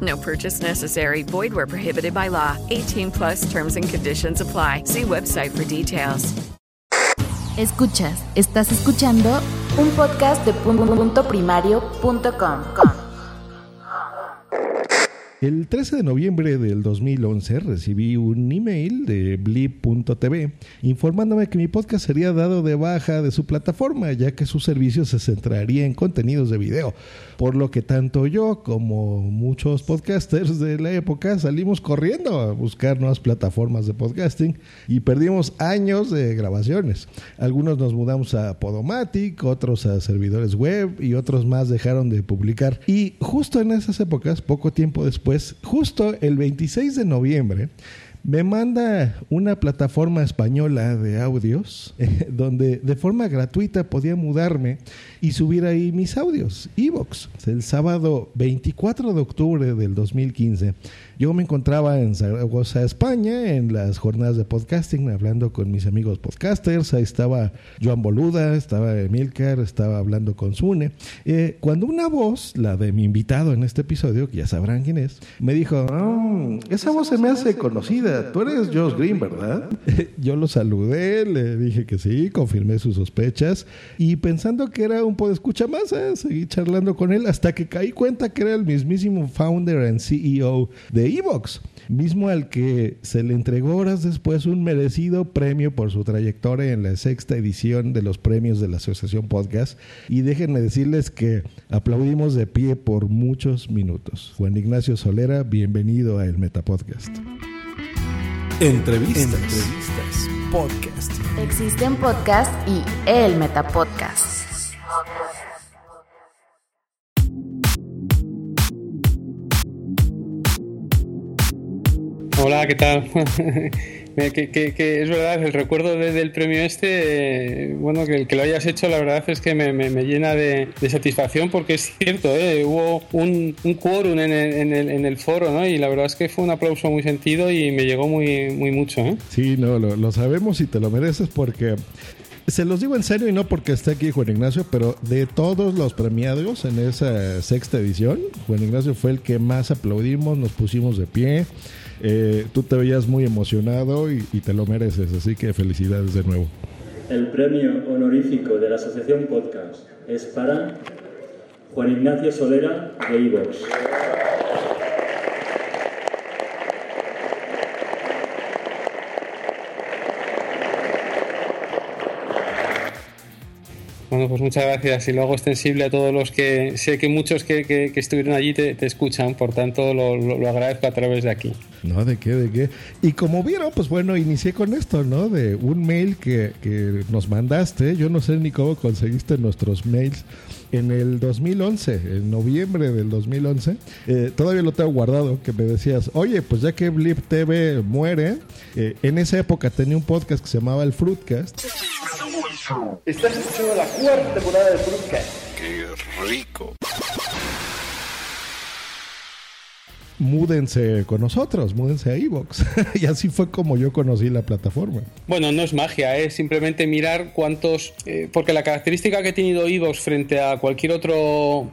No purchase necessary. Void where prohibited by law. 18 plus terms and conditions apply. See website for details. Escuchas, estás escuchando un podcast de punto primario.com. El 13 de noviembre del 2011 recibí un email de blip.tv informándome que mi podcast sería dado de baja de su plataforma ya que su servicio se centraría en contenidos de video, por lo que tanto yo como muchos podcasters de la época salimos corriendo a buscar nuevas plataformas de podcasting y perdimos años de grabaciones. Algunos nos mudamos a Podomatic, otros a servidores web y otros más dejaron de publicar. Y justo en esas épocas, poco tiempo después, justo el 26 de noviembre, me manda una plataforma española de audios eh, donde de forma gratuita podía mudarme y subir ahí mis audios, Evox. El sábado 24 de octubre del 2015 yo me encontraba en Zaragoza, España, en las jornadas de podcasting, hablando con mis amigos podcasters. Ahí estaba Joan Boluda, estaba Emilcar, estaba hablando con Sune. Eh, cuando una voz, la de mi invitado en este episodio, que ya sabrán quién es, me dijo: "Ah, Esa voz se me hace conocida. Tú eres Josh Green, ¿verdad? yo lo saludé, le dije que sí, confirmé sus sospechas y pensando que era un escucha más, eh, seguí charlando con él hasta que caí cuenta que era el mismísimo founder and CEO de Evox, mismo al que se le entregó horas después un merecido premio por su trayectoria en la sexta edición de los premios de la Asociación Podcast. Y déjenme decirles que aplaudimos de pie por muchos minutos. Juan Ignacio Solera, bienvenido a el Metapodcast. Entrevistas. Entrevistas. Podcast. Existen podcast y el Metapodcast. Hola, ¿qué tal? que, es verdad, el recuerdo de, del premio este, eh, bueno, que el que lo hayas hecho, la verdad es que me, llena de, satisfacción porque es cierto, ¿eh? hubo un, un quórum en el, en, el, en el, foro, ¿no? Y la verdad es que fue un aplauso muy sentido y me llegó muy, muy mucho, ¿eh? Sí, no, lo sabemos y te lo mereces porque se los digo en serio y no porque esté aquí Juan Ignacio, pero de todos los premiados en esa sexta edición, Juan Ignacio fue el que más aplaudimos, nos pusimos de pie. Eh, tú te veías muy emocionado y, y, te lo mereces, así que felicidades de nuevo. El premio honorífico de la Asociación Podcast es para Juan Ignacio Solera de Ivox. Bueno, pues muchas gracias y lo hago extensible a todos los que sé que muchos que, que, que estuvieron allí te, te, escuchan, por tanto lo, lo, lo, agradezco a través de aquí. No, de qué, de qué. Y como vieron, pues bueno, inicié con esto, ¿no? De un mail que, que nos mandaste, yo no sé ni cómo conseguiste nuestros mails en el 2011, en noviembre del 2011, eh, todavía lo tengo guardado, que me decías, oye, pues ya que Blip TV muere, eh, en esa época tenía un podcast que se llamaba El Fruitcast. Estás escuchando la cuarta temporada del Fruitcast. ¡Qué rico! Múdense con nosotros, múdense a Evox. y así fue como yo conocí la plataforma. Bueno, no es magia, es simplemente mirar cuántos. Eh, porque la característica que ha tenido Evox frente a cualquier otra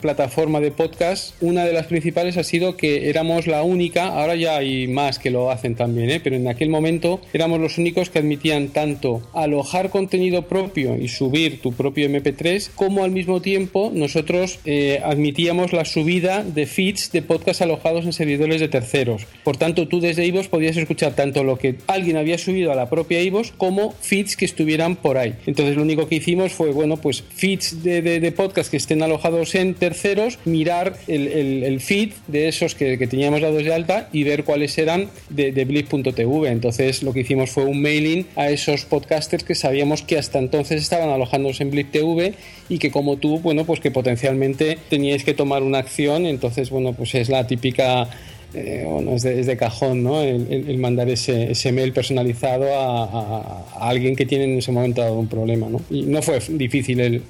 plataforma de podcast, una de las principales ha sido que éramos la única, ahora ya hay más que lo hacen también, ¿eh? pero en aquel momento éramos los únicos que admitían tanto alojar contenido propio y subir tu propio MP3, como al mismo tiempo nosotros eh, admitíamos la subida de feeds de podcast alojados en servidores servidores de terceros. Por tanto, tú desde iVoox podías escuchar tanto lo que alguien había subido a la propia iVoox como feeds que estuvieran por ahí. Entonces, lo único que hicimos fue, bueno, pues feeds de, podcast que estén alojados en terceros, mirar el, feed de esos que, teníamos dados de alta y ver cuáles eran de, blip.tv. Entonces, lo que hicimos fue un mailing a esos podcasters que sabíamos que hasta entonces estaban alojándose en Blip TV y que como tú, bueno, pues que potencialmente teníais que tomar una acción, entonces, bueno, pues es la típica eh, bueno, es de, cajón ¿no? el, mandar ese, ese, mail personalizado a, alguien que tiene en ese momento un problema. ¿no? Y no fue difícil el,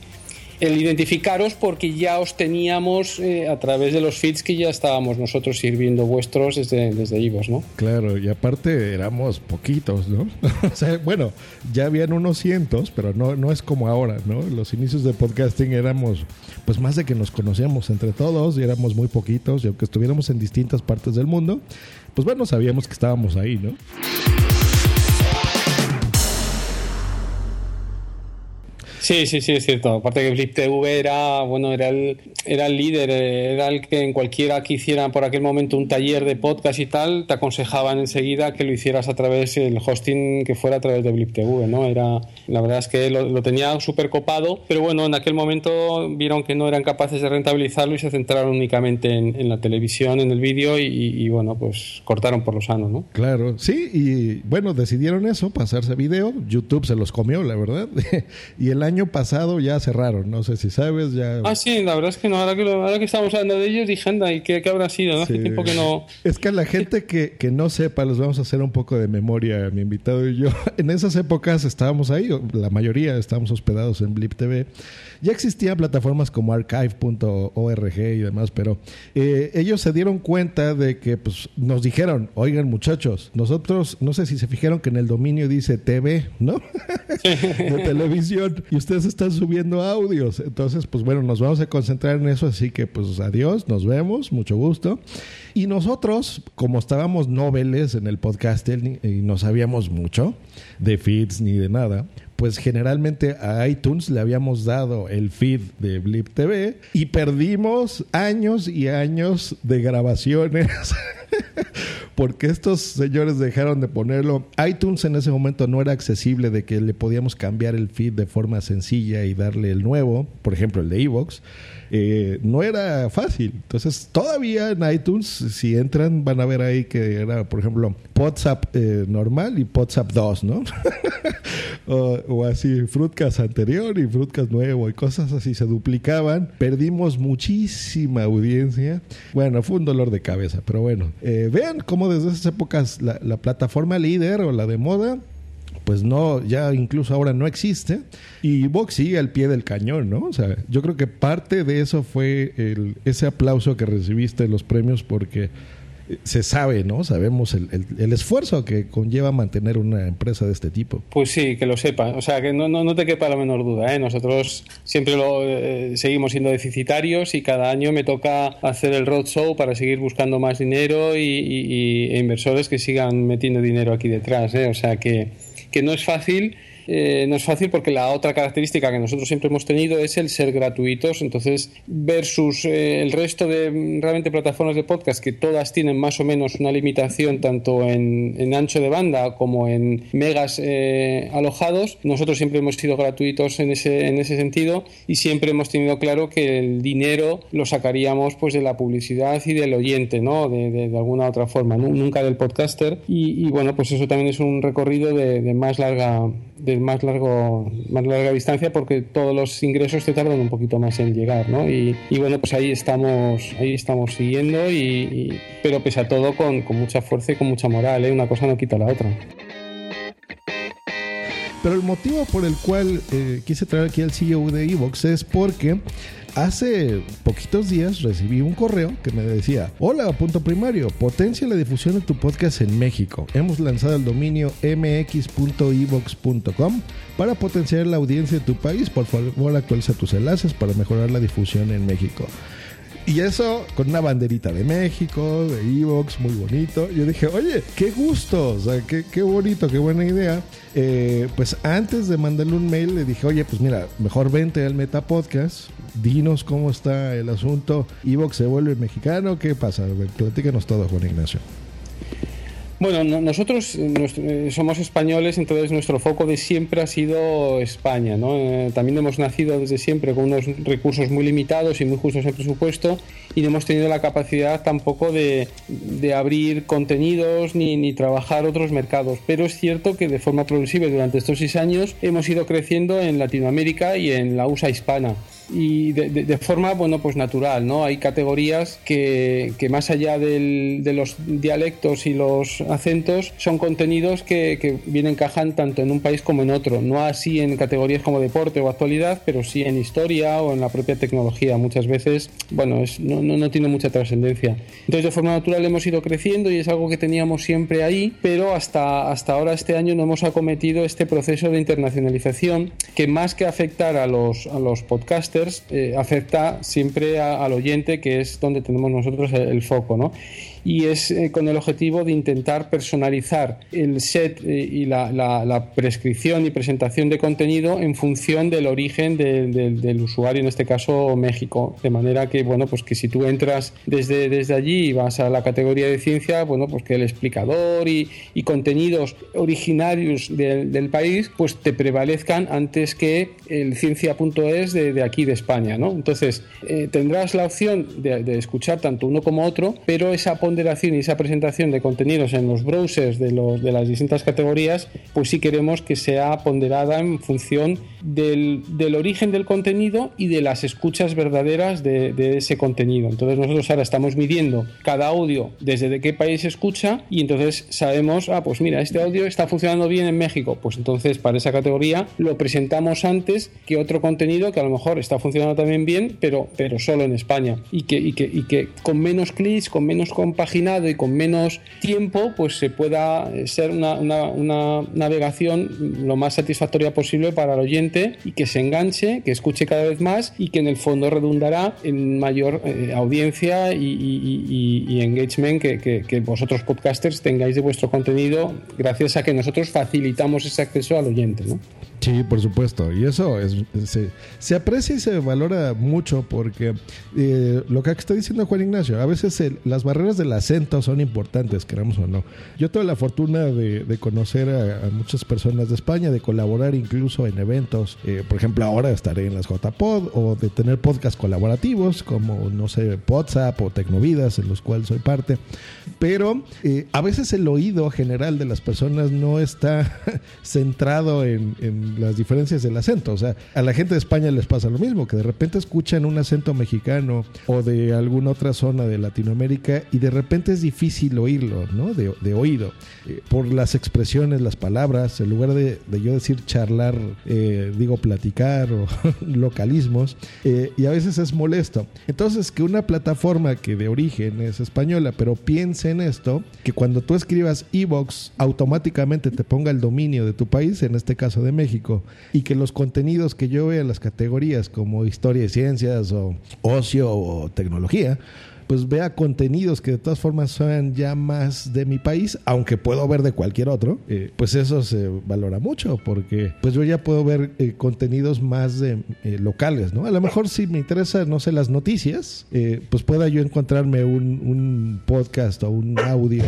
el identificaros porque ya os teníamos eh, a través de los feeds que ya estábamos nosotros sirviendo vuestros desde, desde Ivos, ¿no? Claro, y aparte éramos poquitos, ¿no? o sea, bueno, ya habían unos cientos, pero no, no es como ahora, ¿no? Los inicios de podcasting éramos, pues más de que nos conocíamos entre todos y éramos muy poquitos, y aunque estuviéramos en distintas partes del mundo, pues bueno, sabíamos que estábamos ahí, ¿no? Sí, sí, sí, es cierto. Aparte que Flip TV era, bueno, era el, era el líder, era el que en cualquiera que hiciera por aquel momento un taller de podcast y tal, te aconsejaban enseguida que lo hicieras a través del hosting que fuera a través de Blip TV, ¿no? Era, la verdad es que lo, tenía súper copado, pero bueno, en aquel momento vieron que no eran capaces de rentabilizarlo y se centraron únicamente en, la televisión, en el vídeo y, bueno, pues cortaron por lo sano, ¿no? Claro, sí, y bueno, decidieron eso, pasarse video, YouTube se los comió, la verdad, y el año año pasado ya cerraron, no sé si sabes, ya... Ah, sí, la verdad es que no, ahora que, ahora que estamos hablando de ellos, dije, anda, ¿y qué, qué habrá sido? ¿no? Hace tiempo que no... Es que a la gente que, que no sepa, les vamos a hacer un poco de memoria, mi invitado y yo. En esas épocas estábamos ahí, la mayoría estábamos hospedados en Blip TV. Ya existían plataformas como archive.org y demás, pero eh, ellos se dieron cuenta de que pues, nos dijeron, oigan muchachos, nosotros, no sé si se fijaron que en el dominio dice TV, ¿no? de televisión, y ustedes están subiendo audios. Entonces, pues bueno, nos vamos a concentrar en eso, así que pues adiós, nos vemos, mucho gusto. Y nosotros, como estábamos noveles en el podcast y no sabíamos mucho de feeds ni de nada, pues generalmente a iTunes le habíamos dado el feed de Blip TV y perdimos años y años de grabaciones. porque estos señores dejaron de ponerlo. iTunes en ese momento no era accesible de que le podíamos cambiar el feed de forma sencilla y darle el nuevo, por ejemplo el de Evox. Eh, no era fácil. Entonces, todavía en iTunes, si entran, van a ver ahí que era, por ejemplo, WhatsApp eh, normal y WhatsApp 2, ¿no? o, así, Fruitcast anterior y Fruitcast nuevo y cosas así se duplicaban. Perdimos muchísima audiencia. Bueno, fue un dolor de cabeza, pero bueno. Eh, vean cómo desde esas épocas la, la plataforma líder o la de moda pues no, ya incluso ahora no existe. Y Vox sigue al pie del cañón, ¿no? O sea, yo creo que parte de eso fue el, ese aplauso que recibiste en los premios porque se sabe, ¿no? Sabemos el, el, esfuerzo que conlleva mantener una empresa de este tipo. Pues sí, que lo sepa. O sea, que no, no, no te quepa la menor duda. ¿eh? Nosotros siempre lo eh, seguimos siendo deficitarios y cada año me toca hacer el roadshow para seguir buscando más dinero y, y, e inversores que sigan metiendo dinero aquí detrás. ¿eh? O sea que que no es fácil eh, no es fácil porque la otra característica que nosotros siempre hemos tenido es el ser gratuitos, entonces versus eh, el resto de mm, realmente plataformas de podcast que todas tienen más o menos una limitación tanto en, ancho de banda como en megas eh, alojados, nosotros siempre hemos sido gratuitos en ese, en ese sentido. Y siempre hemos tenido claro que el dinero lo sacaríamos pues de la publicidad y del oyente, ¿no? De, de, alguna otra forma, nunca del podcaster. Y, bueno, pues eso también es un recorrido de, de más larga de más largo más larga distancia porque todos los ingresos te tardan un poquito más en llegar ¿no? y, bueno pues ahí estamos ahí estamos siguiendo y, pero pese a todo con, mucha fuerza y con mucha moral ¿eh? una cosa no quita la otra pero el motivo por el cual eh, quise traer aquí al CEO de Evox es porque Hace poquitos días recibí un correo que me decía, hola, punto primario, potencia la difusión de tu podcast en México. Hemos lanzado el dominio mx.evox.com para potenciar la audiencia de tu país. Por favor, actualiza tus enlaces para mejorar la difusión en México. Y eso con una banderita de México, de Evox, muy bonito. Yo dije, oye, qué gusto, o sea, qué, qué bonito, qué buena idea. Eh, pues antes de mandarle un mail le dije, oye, pues mira, mejor vente al Meta Podcast, dinos cómo está el asunto. Evox se vuelve mexicano, ¿qué pasa? Platícanos todo, Juan Ignacio. Bueno, nosotros eh, somos españoles, entonces nuestro foco de siempre ha sido España. ¿no? Eh, también hemos nacido desde siempre con unos recursos muy limitados y muy justos en presupuesto y no hemos tenido la capacidad tampoco de, abrir contenidos ni, ni, trabajar otros mercados. Pero es cierto que de forma progresiva durante estos seis años hemos ido creciendo en Latinoamérica y en la USA hispana y de, forma bueno pues natural no hay categorías que, que más allá del, de los dialectos y los acentos son contenidos que, que bien encajan tanto en un país como en otro. No así en categorías como deporte o actualidad pero sí en historia o en la propia tecnología. Muchas veces bueno es, no, no, no tiene mucha trascendencia. Entonces de forma natural hemos ido creciendo y es algo que teníamos siempre ahí pero hasta hasta ahora este año no hemos acometido este proceso de internacionalización que más que afectar a los a los podcasts eh, afecta siempre al oyente, que es donde tenemos nosotros el, el foco, ¿no? Y es eh, con el objetivo de intentar personalizar el set eh, y la, prescripción y presentación de contenido en función del origen del usuario, en este caso México. De manera que, bueno, pues que si tú entras desde, desde allí y vas a la categoría de ciencia, bueno, pues que el explicador y, contenidos originarios del país, pues te prevalezcan antes que el ciencia.es de, de aquí de España, ¿no? Entonces, eh, tendrás la opción de, de escuchar tanto uno como otro, pero esa y esa presentación de contenidos en los browsers de, los, de las distintas categorías, pues sí queremos que sea ponderada en función del, del origen del contenido y de las escuchas verdaderas de, ese contenido. Entonces nosotros ahora estamos midiendo cada audio desde de qué país escucha y entonces sabemos, ah, pues mira, este audio está funcionando bien en México, pues entonces para esa categoría lo presentamos antes que otro contenido que a lo mejor está funcionando también bien, pero, pero solo en España y que, y que, y que con menos clics, con menos compañía y con menos tiempo, pues se pueda ser una, navegación lo más satisfactoria posible para el oyente y que se enganche, que escuche cada vez más y que en el fondo redundará en mayor eh, audiencia y, engagement que, que, vosotros podcasters tengáis de vuestro contenido gracias a que nosotros facilitamos ese acceso al oyente. ¿no? Sí, por supuesto. Y eso es, se, aprecia y se valora mucho porque eh, lo que está diciendo Juan Ignacio, a veces las barreras del acento son importantes, queramos o no. Yo tuve la fortuna de, conocer a, muchas personas de España, de colaborar incluso en eventos. Eh, por ejemplo, ahora estaré en las JPod o de tener podcasts colaborativos como, no sé, WhatsApp o Tecnovidas, en los cuales soy parte. Pero eh, a veces el oído general de las personas no está centrado en las diferencias del acento. O sea, a la gente de España les pasa lo mismo, que de repente escuchan un acento mexicano o de alguna otra zona de Latinoamérica y de repente es difícil oírlo, ¿no? De, oído. Eh, por las expresiones, las palabras, en lugar de, yo decir charlar, eh, digo platicar o localismos, eh, y a veces es molesto. Entonces, que una plataforma que de origen es española, pero piense en esto, que cuando tú escribas Evox, automáticamente te ponga el dominio de tu país, en este caso de México, y que los contenidos que yo en las categorías como historia y ciencias o ocio o tecnología, pues vea contenidos que de todas formas son ya más de mi país, aunque puedo ver de cualquier otro, eh, pues eso se valora mucho porque pues yo ya puedo ver eh, contenidos más de, eh, locales, ¿no? A lo mejor si me interesa, no sé, las noticias, pues pueda yo encontrarme un, un podcast o un audio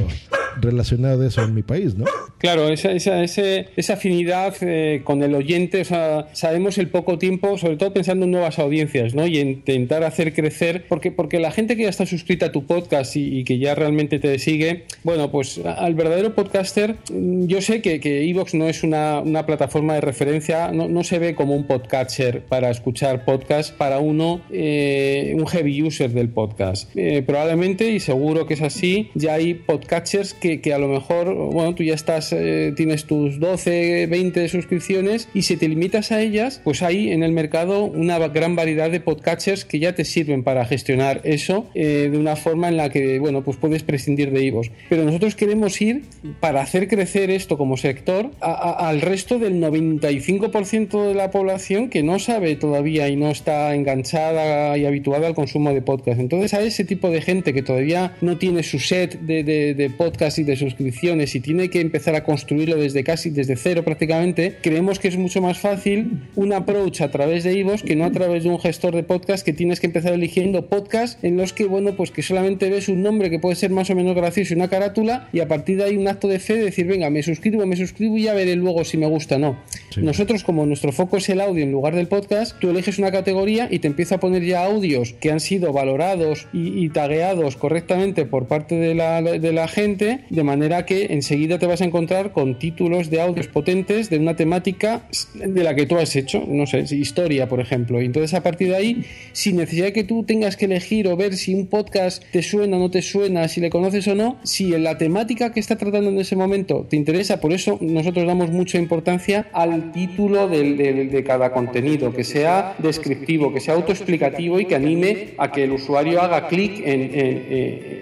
relacionado a eso en mi país, ¿no? Claro, esa, esa, esa afinidad eh, con el oyente, o sea, sabemos el poco tiempo, sobre todo pensando en nuevas audiencias, ¿no? Y intentar hacer crecer, porque, porque la gente que ya está suscrita a tu podcast y, que ya realmente te sigue, bueno, pues al verdadero podcaster, mm, yo sé que, que Evox no es una, una, plataforma de referencia, no, no, se ve como un podcatcher para escuchar podcast para uno, eh, un heavy user del podcast. Eh, probablemente, y seguro que es así, ya hay podcatchers que, que a lo mejor, bueno, tú ya estás, eh, tienes tus 12, 20 suscripciones y si te limitas a ellas, pues hay en el mercado una gran variedad de podcatchers que ya te sirven para gestionar eso eh, de una forma en la que, bueno, pues puedes prescindir de IVOS. Pero nosotros queremos ir para hacer crecer esto como sector al resto del 95% de la población que no sabe todavía y no está enganchada y habituada al consumo de podcast. Entonces a ese tipo de gente que todavía no tiene su set de, de, de podcast y de suscripciones y tiene que empezar a construirlo desde casi desde cero prácticamente, creemos que es mucho más fácil un approach a través de IVOS que no a través de un gestor de podcast que tienes que empezar eligiendo podcasts en los que, bueno, pues que solamente ves un nombre que puede ser más o menos gracioso y una carátula y a partir de ahí un acto de fe de decir, venga, me suscribo, me suscribo y ya veré luego si me gusta o no. Nosotros, como nuestro foco es el audio en lugar del podcast, tú eliges una categoría y te empieza a poner ya audios que han sido valorados y, y tagueados correctamente por parte de la, de la gente, de manera que enseguida te vas a encontrar con títulos de audios potentes de una temática de la que tú has hecho, no sé, historia, por ejemplo. Y entonces a partir de ahí, sin necesidad de que tú tengas que elegir o ver si un podcast te suena o no te suena, si le conoces o no, si la temática que está tratando en ese momento te interesa, por eso nosotros damos mucha importancia al título del, de cada contenido, que sea descriptivo, que sea autoexplicativo y que anime a que el usuario haga clic en, en,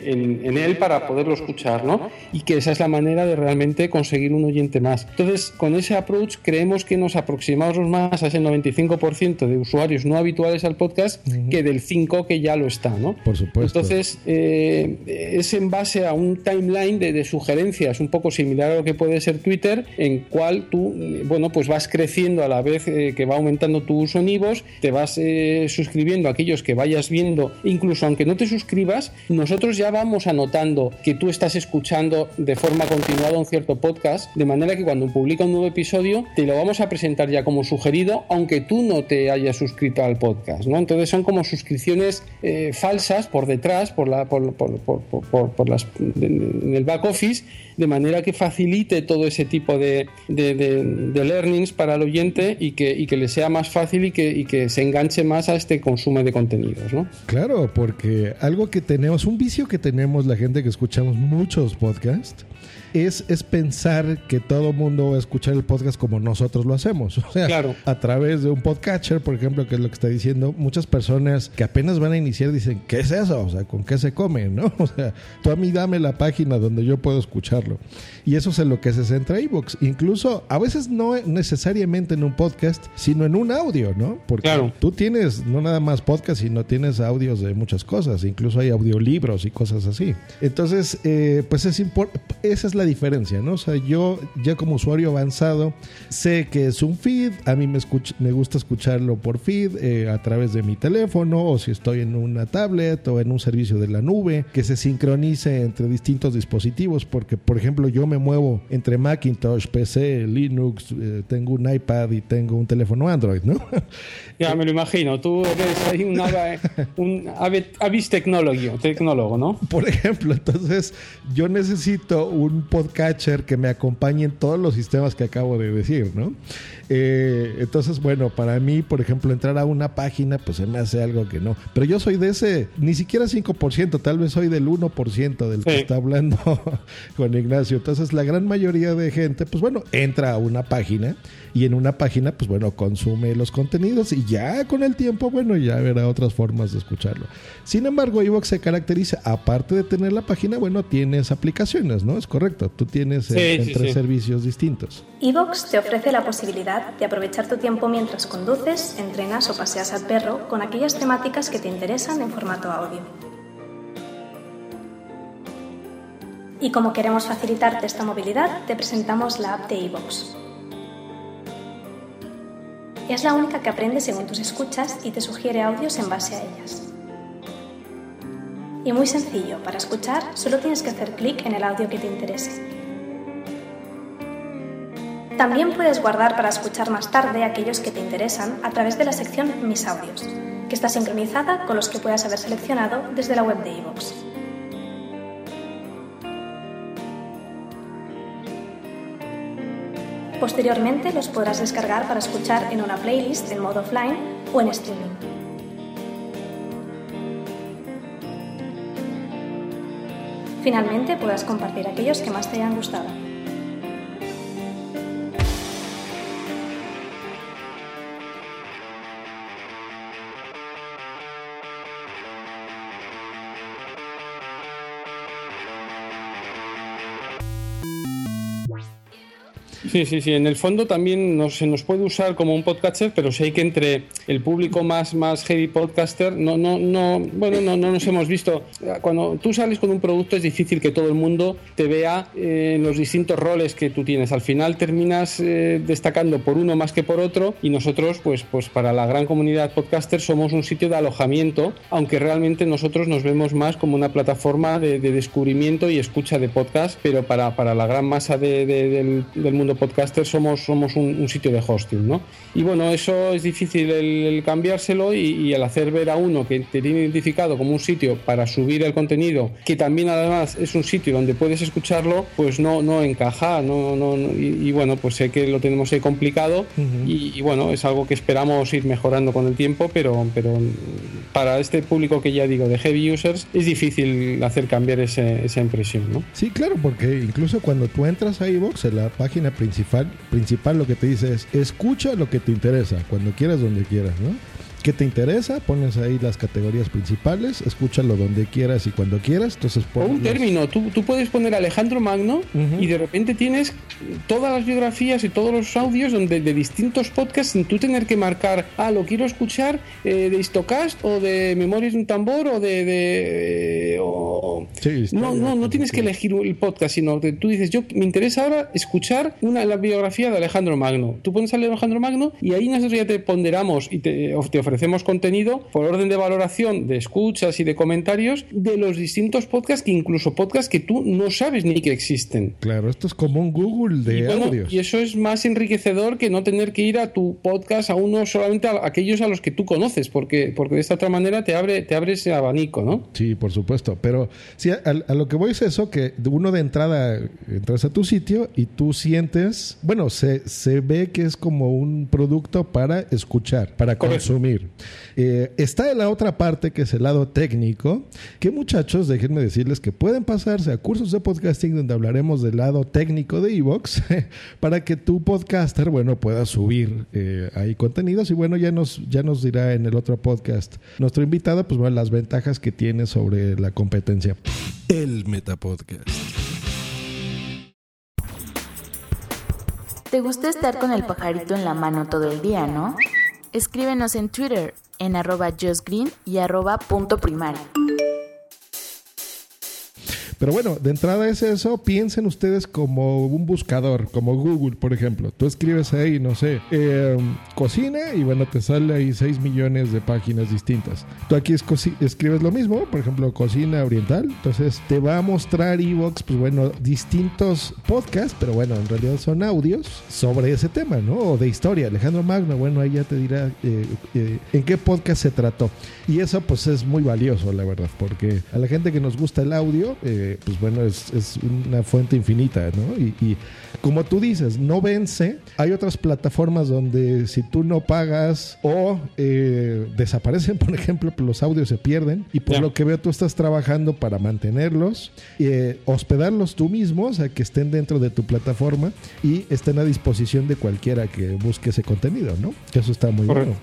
en, en, él para poderlo escuchar, ¿no? Y que esa es la manera de realmente conseguir un oyente más. Entonces, con ese approach creemos que nos aproximamos más a ese 95% de usuarios no habituales al podcast uh -huh. que del 5 que ya lo está, ¿no? Por supuesto. Entonces, eh, es en base a un timeline de, de, sugerencias un poco similar a lo que puede ser Twitter, en cual tú, bueno, pues vas creciendo a la vez eh, que va aumentando tu uso en IVOS, te vas eh, suscribiendo a aquellos que vayas viendo, incluso aunque no te suscribas, nosotros ya vamos anotando que tú estás escuchando de forma continuada un cierto podcast, de manera que cuando publica un nuevo episodio, te lo vamos a presentar ya como sugerido, aunque tú no te hayas suscrito al podcast, ¿no? Entonces son como suscripciones eh, falsas por detrás, por la, por, por, por, por las, de, en el back office, de manera que facilite todo ese tipo de, de, de learnings para el oyente y que, y que le sea más fácil y que, y que se enganche más a este consumo de contenidos, ¿no? Claro, porque algo que tenemos, un vicio que tenemos la gente que escuchamos muchos podcasts, es, es pensar que todo mundo va a escuchar el podcast como nosotros lo hacemos. O sea, claro. a través de un podcatcher, por ejemplo, que es lo que está diciendo, muchas personas que apenas van a iniciar dicen, ¿qué es eso? O sea, ¿con qué se come? ¿No? O sea, tú a mí dame la página donde yo puedo escucharlo. Y eso es en lo que se centra iVoox. Incluso, a veces no necesariamente en un podcast, sino en un audio, ¿no? Porque claro. tú tienes no nada más podcast, sino tienes audios de muchas cosas. Incluso hay audiolibros y cosas así. Entonces, eh, pues es esa es la diferencia, ¿no? O sea, yo ya como usuario avanzado sé que es un feed, a mí me, escuch me gusta escucharlo por feed eh, a través de mi teléfono o si estoy en una tablet o en un servicio de la nube que se sincronice entre distintos dispositivos porque por ejemplo yo me muevo entre Macintosh, PC, Linux, eh, tengo un iPad y tengo un teléfono Android, ¿no? Ya me lo imagino, tú eres ahí un, un Avis tecnólogo, ¿no? Por ejemplo, entonces yo necesito un podcatcher que me acompañe en todos los sistemas que acabo de decir, ¿no? Eh, entonces, bueno, para mí, por ejemplo, entrar a una página, pues se me hace algo que no. Pero yo soy de ese, ni siquiera 5%, tal vez soy del 1% del que sí. está hablando con Ignacio. Entonces, la gran mayoría de gente, pues bueno, entra a una página y en una página, pues bueno, consume los contenidos y ya con el tiempo, bueno, ya verá otras formas de escucharlo. Sin embargo, Evox se caracteriza, aparte de tener la página, bueno, tienes aplicaciones, ¿no? Es correcto, tú tienes sí, eh, sí, entre sí. servicios distintos. Evox te ofrece la posibilidad de aprovechar tu tiempo mientras conduces, entrenas o paseas al perro con aquellas temáticas que te interesan en formato audio. Y como queremos facilitarte esta movilidad, te presentamos la app de Evox. Es la única que aprende según tus escuchas y te sugiere audios en base a ellas. Y muy sencillo, para escuchar solo tienes que hacer clic en el audio que te interese. También puedes guardar para escuchar más tarde aquellos que te interesan a través de la sección Mis audios, que está sincronizada con los que puedas haber seleccionado desde la web de iVoox. Posteriormente los podrás descargar para escuchar en una playlist en modo offline o en streaming. Finalmente, puedas compartir aquellos que más te hayan gustado. Sí, sí, sí. En el fondo también se nos puede usar como un podcaster, pero sé que entre el público más, más heavy podcaster, no, no, no, bueno, no, no nos hemos visto. Cuando tú sales con un producto es difícil que todo el mundo te vea eh, en los distintos roles que tú tienes. Al final terminas eh, destacando por uno más que por otro y nosotros, pues, pues para la gran comunidad podcaster somos un sitio de alojamiento, aunque realmente nosotros nos vemos más como una plataforma de, descubrimiento y escucha de podcast, pero para, para la gran masa del, del mundo podcaster somos, somos un, sitio de hosting, ¿no? Y bueno, eso es difícil el, cambiárselo y, el hacer ver a uno que te tiene identificado como un sitio para subir el contenido, que también además es un sitio donde puedes escucharlo, pues no, no encaja, no, no, y, bueno, pues sé que lo tenemos ahí complicado y, bueno, es algo que esperamos ir mejorando con el tiempo, pero, pero para este público que ya digo de heavy users es difícil hacer cambiar esa impresión, ¿no? Sí, claro, porque incluso cuando tú entras a iVoox, en la página principal, principal lo que te dice es escucha lo que te interesa, cuando quieras, donde quieras, ¿no? ¿Qué te interesa? Pones ahí las categorías principales, escúchalo donde quieras y cuando quieras. Entonces, o un término, tú, tú, puedes poner Alejandro Magno y de repente tienes todas las biografías y todos los audios donde de distintos podcasts sin tú tener que marcar, ah, lo quiero escuchar eh, de Histocast o de Memorias de un Tambor o de... de no, no, no tienes que elegir el podcast, sino que tú dices, yo me interesa ahora escuchar una, la biografía de Alejandro Magno. Tú pones a Alejandro Magno y ahí nosotros ya te ponderamos y te, te ofrecemos ofrecemos contenido por orden de valoración de escuchas y de comentarios de los distintos podcasts, que incluso podcasts que tú no sabes ni que existen. Claro, esto es como un Google de y audios. Y eso es más enriquecedor que no tener que ir a tu podcast a uno solamente a aquellos a los que tú conoces, porque, porque de esta otra manera te abre, te abre ese abanico, ¿no? Sí, por supuesto. Pero sí, a, lo que voy es eso, que uno de entrada entras a tu sitio y tú sientes, bueno, se, se ve que es como un producto para escuchar, para consumir. Eh, está en la otra parte, que es el lado técnico, que muchachos, déjenme decirles que pueden pasarse a cursos de podcasting donde hablaremos del lado técnico de Evox para que tu podcaster, bueno, pueda subir eh, ahí contenidos y bueno, ya nos, ya nos dirá en el otro podcast nuestro invitado, pues bueno, las ventajas que tiene sobre la competencia. El Metapodcast. ¿Te gusta estar con el pajarito en la mano todo el día, no? Escríbenos en Twitter en arroba justgreen y arroba punto primario. Pero bueno, de entrada es eso. Piensen ustedes como un buscador, como Google, por ejemplo. Tú escribes ahí, no sé, eh, cocina y bueno, te sale ahí 6 millones de páginas distintas. Tú aquí escribes lo mismo, por ejemplo, cocina oriental. Entonces te va a mostrar Evox, pues bueno, distintos podcasts, pero bueno, en realidad son audios sobre ese tema, ¿no? O de historia. Alejandro Magno, bueno, ahí ya te dirá eh, eh, en qué podcast se trató. Y eso pues es muy valioso, la verdad, porque a la gente que nos gusta el audio, eh, pues bueno, es, una fuente infinita, ¿no? Y, como tú dices, no vence. Hay otras plataformas donde si tú no pagas o eh, desaparecen, por ejemplo, los audios se pierden y por lo que veo tú estás trabajando para mantenerlos, eh, hospedarlos tú mismo, o sea, que estén dentro de tu plataforma y estén a disposición de cualquiera que busque ese contenido, ¿no? Eso está muy bueno.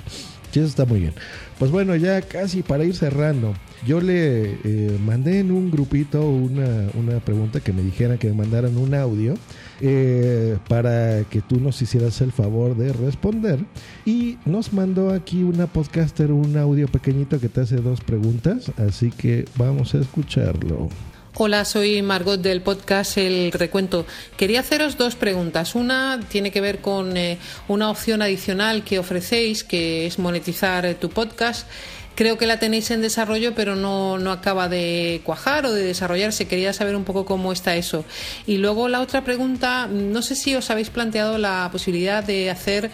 Sí, eso está muy bien. Pues bueno, ya casi para ir cerrando, yo le eh, mandé en un grupito una, una, pregunta que me dijera que me mandaran un audio eh, para que tú nos hicieras el favor de responder. Y nos mandó aquí una podcaster un audio pequeñito que te hace dos preguntas, así que vamos a escucharlo. Hola, soy Margot del podcast El Recuento. Quería haceros dos preguntas. Una tiene que ver con eh, una opción adicional que ofrecéis, que es monetizar eh, tu podcast. Creo que la tenéis en desarrollo, pero no, no acaba de cuajar o de desarrollarse. Quería saber un poco cómo está eso. Y luego la otra pregunta, no sé si os habéis planteado la posibilidad de hacer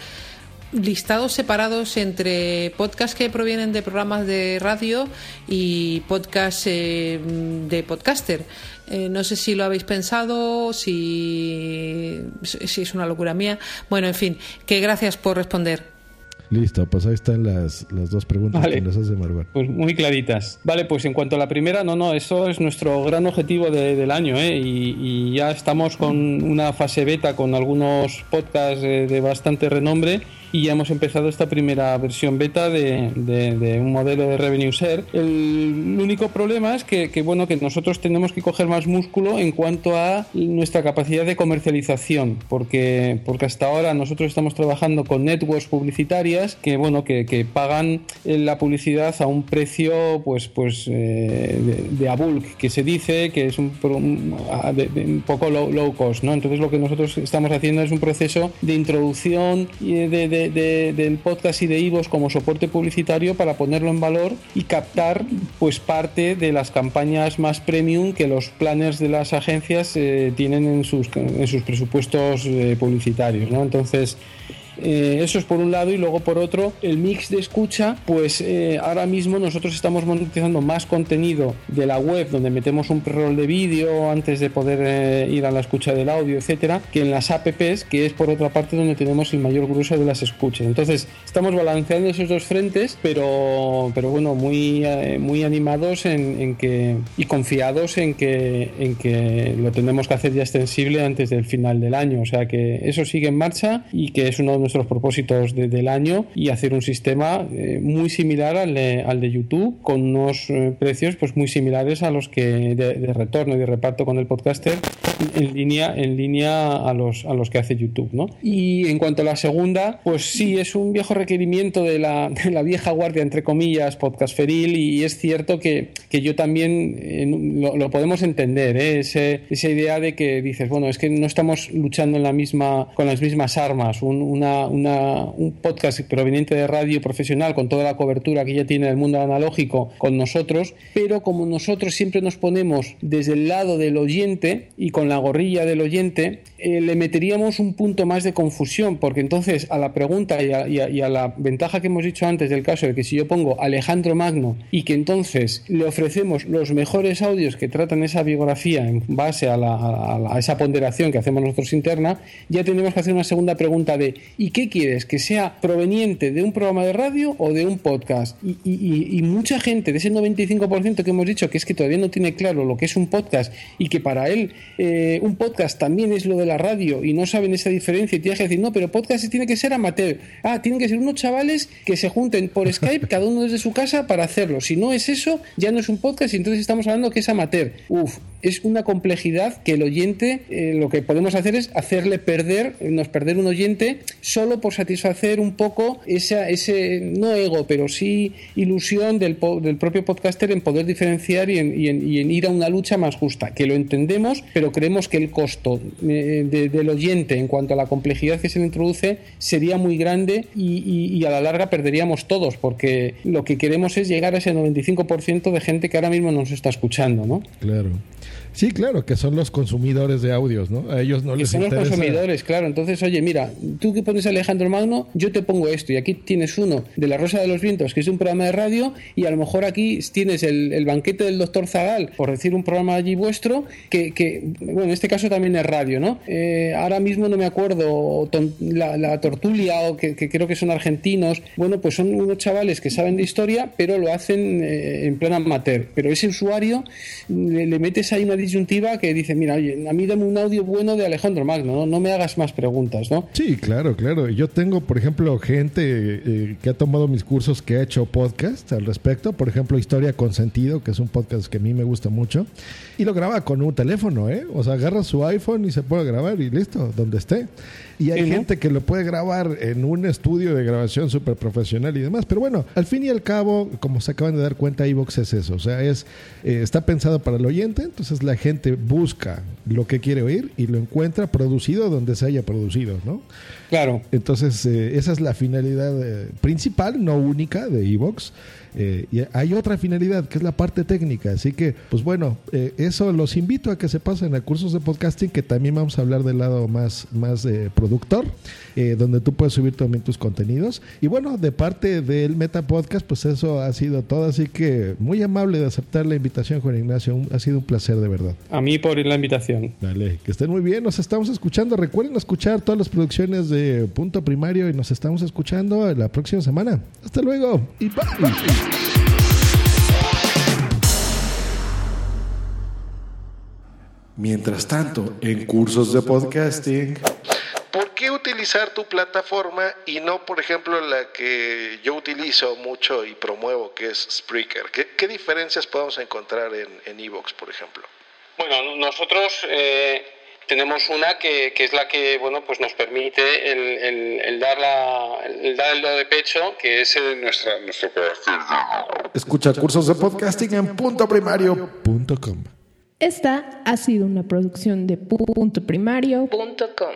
listados separados entre podcasts que provienen de programas de radio y podcasts eh, de podcaster. Eh, no sé si lo habéis pensado, si, si es una locura mía. Bueno, en fin, que gracias por responder. Listo, pues ahí están las, las dos preguntas que nos hace Margot. Pues muy claritas. Vale, pues en cuanto a la primera, no, no, eso es nuestro gran objetivo del año, ¿eh? Y, ya estamos con una fase beta con algunos podcasts de bastante renombre y ya hemos empezado esta primera versión beta de, de, un modelo de revenue share. El, único problema es que, que, bueno, que nosotros tenemos que coger más músculo en cuanto a nuestra capacidad de comercialización, porque, porque hasta ahora nosotros estamos trabajando con networks publicitarias que, bueno, que, que pagan la publicidad a un precio pues, pues eh, de, bulk, que se dice que es un, un poco low, low, cost, ¿no? Entonces lo que nosotros estamos haciendo es un proceso de introducción y de del podcast y de Ivos como soporte publicitario para ponerlo en valor y captar pues parte de las campañas más premium que los planners de las agencias eh, tienen en sus, en sus presupuestos eh, publicitarios. ¿no? Entonces, eh, eso es por un lado y luego por otro el mix de escucha, pues eh, ahora mismo nosotros estamos monetizando más contenido de la web donde metemos un pre-roll de vídeo antes de poder eh, ir a la escucha del audio, etcétera, que en las apps, que es por otra parte donde tenemos el mayor grueso de las escuchas. Entonces, estamos balanceando esos dos frentes, pero, pero bueno, muy, muy animados en, que y confiados en que, en que lo tenemos que hacer ya extensible antes del final del año. O sea que eso sigue en marcha y que es uno de nuestros propósitos del año y hacer un sistema eh, muy similar al de, al de, YouTube con unos eh, precios pues muy similares a los que de, retorno y de reparto con el podcaster en línea en línea a los a los que hace YouTube ¿no? y en cuanto a la segunda pues sí es un viejo requerimiento de la, de la vieja guardia entre comillas podcast feril y, es cierto que, que yo también eh, lo, podemos entender Ese, esa idea de que dices bueno es que no estamos luchando en la misma con las mismas armas una un podcast proveniente de radio profesional con toda la cobertura que ya tiene el mundo analógico con nosotros, pero como nosotros siempre nos ponemos desde el lado del oyente y con la gorrilla del oyente, eh, le meteríamos un punto más de confusión, porque entonces a la pregunta y a, la ventaja que hemos dicho antes del caso de que si yo pongo Alejandro Magno y que entonces le ofrecemos los mejores audios que tratan esa biografía en base a, la, a esa ponderación que hacemos nosotros interna, ya tenemos que hacer una segunda pregunta de ¿y qué quieres? ¿Que sea proveniente de un programa de radio o de un podcast? Y, mucha gente de ese 95% que hemos dicho que es que todavía no tiene claro lo que es un podcast y que para él eh, un podcast también es lo de la radio y no saben esa diferencia y tienes que decir, no, pero podcast tiene que ser amateur. Ah, tienen que ser unos chavales que se junten por Skype, cada uno desde su casa, para hacerlo. Si no es eso, ya no es un podcast y entonces estamos hablando que es amateur. Uf, es una complejidad que el oyente, eh, lo que podemos hacer es hacerle perder, nos perder un oyente solo por satisfacer un poco esa, ese, no ego, pero sí ilusión del, del propio podcaster en poder diferenciar y en, ir a una lucha más justa, que lo entendemos, pero creemos que el costo eh, del oyente en cuanto a la complejidad que se le introduce sería muy grande y, y a la larga perderíamos todos, porque lo que queremos es llegar a ese 95% de gente que ahora mismo nos está escuchando, ¿no? Claro. Sí, claro, que son los consumidores de audios, ¿no? A ellos no les son los consumidores, claro. Entonces, oye, mira, tú que pones a Alejandro Magno, yo te pongo esto. Y aquí tienes uno de La Rosa de los Vientos, que es un programa de radio, y a lo mejor aquí tienes el, banquete del doctor Zagal, por decir un programa allí vuestro, que, bueno, en este caso también es radio, ¿no? Eh, ahora mismo no me acuerdo, la, Tortulia, o que, creo que son argentinos, bueno, pues son unos chavales que saben de historia, pero lo hacen eh, en plan amateur. Pero ese usuario le, le metes ahí una disyuntiva que dice, mira, oye, a mí dame un audio bueno de Alejandro Magno, ¿no? No me hagas más preguntas, ¿no? Sí, claro, claro. Yo tengo, por ejemplo, gente eh, que ha tomado mis cursos que ha hecho podcast al respecto. Por ejemplo, Historia con Sentido, que es un podcast que a mí me gusta mucho. Y lo graba con un teléfono, ¿eh? O sea, agarra su iPhone y se puede grabar y listo, donde esté. Y hay gente que lo puede grabar en un estudio de grabación súper profesional y demás. Pero bueno, al fin y al cabo, como se acaban de dar cuenta, iVox es eso. O sea, es, eh, está pensado para el oyente, entonces la gente busca lo que quiere oír y lo encuentra producido donde se haya producido, ¿no? Claro. Entonces, eh, esa es la finalidad eh, principal, no única, de iVox. Eh, y hay otra finalidad que es la parte técnica. Así que, pues bueno, eh, eso los invito a que se pasen a cursos de podcasting, que también vamos a hablar del lado más, más eh, productor, donde tú puedes subir también tus contenidos. Y bueno, de parte del Meta Podcast, pues eso ha sido todo. Así que muy amable de aceptar la invitación, Juan Ignacio. ha sido un placer de verdad. A mí por la invitación. Dale, que estén muy bien. Nos estamos escuchando. Recuerden escuchar todas las producciones de Punto Primario y nos estamos escuchando la próxima semana. Hasta luego y bye. Mientras tanto, en cursos de podcasting. ¿Por qué utilizar tu plataforma y no, por ejemplo, la que yo utilizo mucho y promuevo, que es Spreaker? ¿Qué, diferencias podemos encontrar en Evox, por ejemplo? Bueno, nosotros eh, tenemos una que, que, es la que bueno pues nos permite el, el, dar la, el dar el do de pecho que es nuestra nuestro escucha cursos de podcasting en puntoprimario.com esta ha sido una producción de puntoprimario.com